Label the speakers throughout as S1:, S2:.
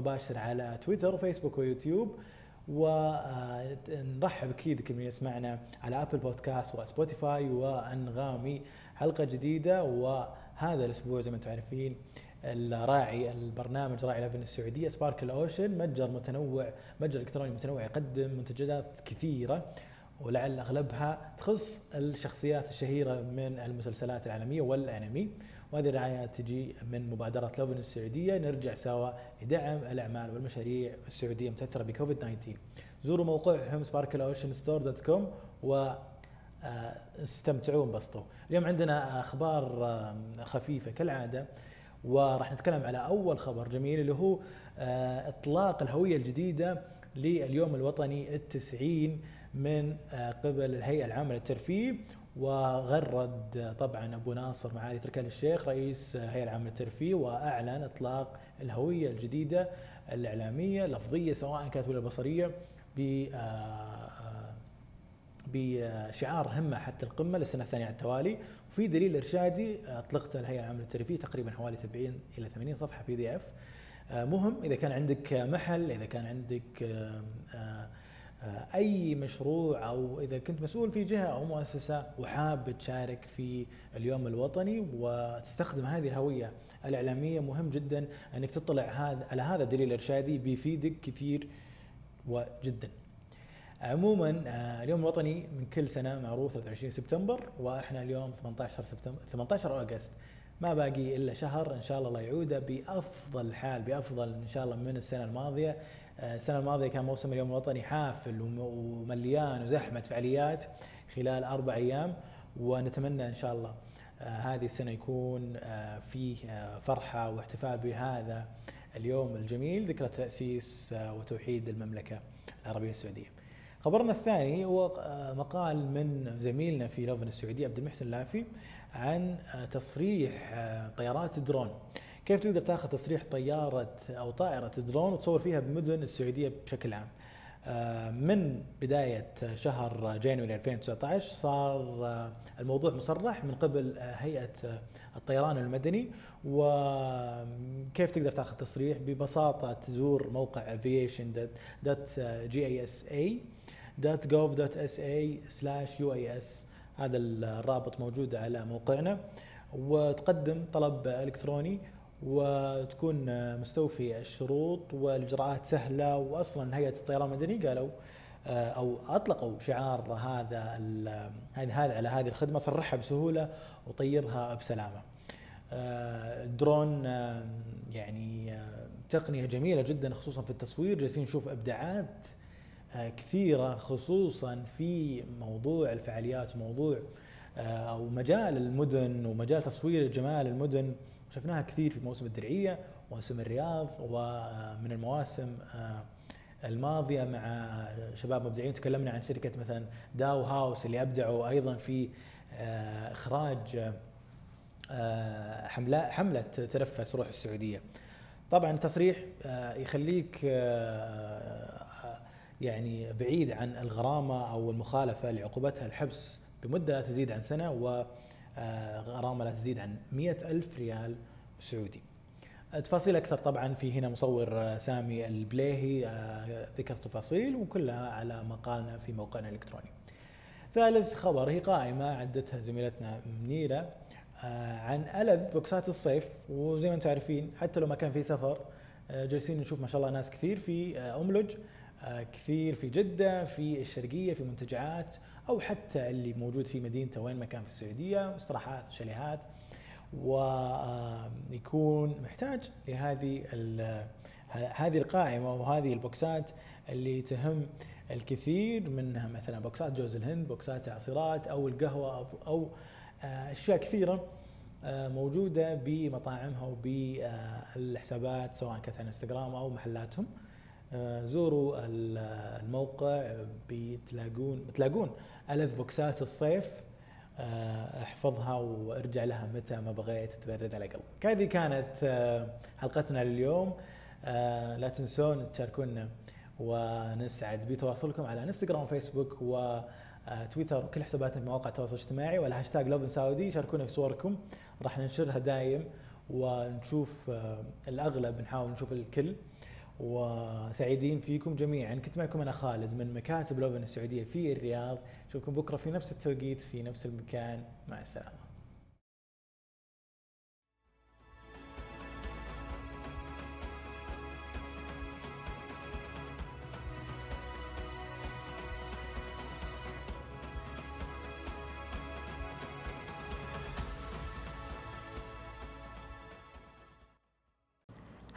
S1: مباشر على تويتر وفيسبوك ويوتيوب ونرحب أكيد كل من يسمعنا على Apple Podcast و Spotify وأنغامي. حلقة جديدة وهذا الأسبوع زي ما أنتم عارفين الراعي البرنامج راعي Lovin السعوديه Sparkle Ocean متجر متنوع متجر إلكتروني متنوع يقدم منتجات كثيرة ولعل أغلبها تخص الشخصيات الشهيرة من المسلسلات العالمية والأنمي. وهذه الرعايات تجي من مبادرة لوفن السعودية. نرجع سوا لدعم الأعمال والمشاريع السعودية المتاثره بكوفيد 19 زوروا موقعهم sparkleoceanstore.com و آه، استمتعوا وانبسطوا اليوم عندنا أخبار آه، خفيفة كالعادة وراح نتكلم على أول خبر جميل اللي هو آه، إطلاق الهوية الجديدة لليوم الوطني التسعين من قبل الهيئة العامة للترفيه. وغرد طبعا أبو ناصر معالي تركي الشيخ رئيس هيئة العامة للترفيه وأعلن إطلاق الهوية الجديدة الإعلامية اللفظيه سواء كانت ولا البصريه ب بشعار همه حتى القمة للسنة الثانية على التوالي. وفي دليل إرشادي اطلقته الهيئة العامة للترفيه تقريبا حوالي 70 إلى 80 صفحة بي دي اف مهم إذا كان عندك محل إذا كان عندك آه، أي مشروع أو إذا كنت مسؤول في جهة أو مؤسسة وحاب تشارك في اليوم الوطني وتستخدم هذه الهوية الإعلامية مهم جدا أنك تطلع هذا على هذا الدليل الإرشادي بيفيدك كثير وجدا. عموما آه، اليوم الوطني من كل سنة معروف 23 سبتمبر وإحنا اليوم 18 سبتمبر 18 أغسطس ما باقي إلا شهر إن شاء الله الله يعوده بأفضل حال بأفضل إن شاء الله من السنة الماضية آه، السنة الماضية كان موسم اليوم الوطني حافل ومليان وزحمة فعاليات خلال أربع أيام ونتمنى إن شاء الله آه، هذه السنة يكون آه، فيه فرحة واحتفال بهذا اليوم الجميل ذكرى تاسيس وتوحيد المملكة العربية السعودية. خبرنا الثاني هو مقال من زميلنا في لوفن السعودية عبد المحسن اللافي عن تصريح طيارات درون. كيف تقدر تاخذ تصريح طيارة أو طائرة درون وتصور فيها بمدن السعودية بشكل عام؟ آه، من بداية شهر جانوري 2019 صار آه، الموضوع مصرح من قبل آه، هيئة الطيران المدني. وكيف تقدر تاخذ تصريح؟ ببساطة تزور موقع aviation.gasa.gov.sa/uas هذا الرابط موجود على موقعنا. وتقدم طلب إلكتروني. وتكون مستوفي الشروط والإجراءات سهلة. واصلا هيئه الطيران المدني قالوا آه، أو أطلقوا شعار هذا هذا على هذه الخدمة. صرحها بسهولة وطيرها بسلامة. آه، الدرون آه، يعني تقنية جميلة جدا خصوصا في التصوير. جالسين نشوف إبداعات كثيرة خصوصا في موضوع الفعاليات وموضوع أو مجال المدن ومجال تصوير جمال المدن. شفناها كثير في موسم الدرعية موسم الرياض ومن المواسم آه، الماضية مع شباب مبدعين تكلمنا عن شركة مثلا داو هاوس اللي أبدعوا أيضا في آه، إخراج آه، حملة حملة تنفس روح السعودية. طبعا تصريح يخليك يعني بعيد عن الغرامة أو المخالفة اللي عقوبتها الحبس بمدة تزيد عن سنة و غرامه لا تزيد عن مئة ألف ريال سعودي. تفاصيل أكثر طبعا في هنا مصور آه، سامي البليهي آه، ذكر تفاصيل وكلها على مقالنا في موقعنا الإلكتروني. ثالث خبر هي قائمة عدتها زميلتنا منيرة عن ألذ بوكسات الصيف. وزي ما أنتم عارفين حتى لو ما كان في سفر جالسين نشوف ما شاء الله ناس كثير في أملج. كثير في جدة في الشرقية في منتجعات أو حتى اللي موجود في مدينته وين ما كان في السعودية استراحات شاليهات. ويكون محتاج لهذه هذه القائمة وهذه البوكسات اللي تهم الكثير منها مثلا بوكسات جوز الهند بوكسات العصيرات أو آه، أشياء كثيرة آه، موجودة بمطاعمها وبالحسابات سواء كانت على إنستغرام أو محلاتهم. آه، زوروا الموقع بتلاقون بتلاقون ألذ بوكسات الصيف آه، احفظها وارجع لها متى ما بغيت تبرد على قلبك. هذه كانت آه، حلقتنا لليوم. لا تنسون تشاركونا ونسعد بتواصلكم على إنستغرام وفيسبوك وتويتر وكل حساباتنا في مواقع التواصل الاجتماعي وعلى هاشتاج Lovin Saudi شاركونا في صوركم راح ننشرها دايم ونشوف الأغلب نحاول نشوف الكل. وسعيدين فيكم جميعا. كنت معكم أنا خالد من مكاتب لوفن السعودية في الرياض. اشوفكم بكرة في نفس التوقيت في نفس المكان. مع السلامة.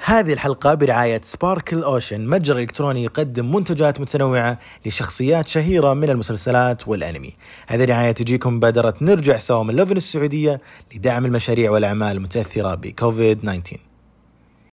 S1: هذه الحلقة برعاية سباركل أوشن متجر إلكتروني يقدم منتجات متنوعة لشخصيات شهيرة من المسلسلات والأنمي. هذه الرعاية تجيكم مبادرة نرجع سوا من لوفن السعودية لدعم المشاريع والأعمال المتأثرة بكوفيد 19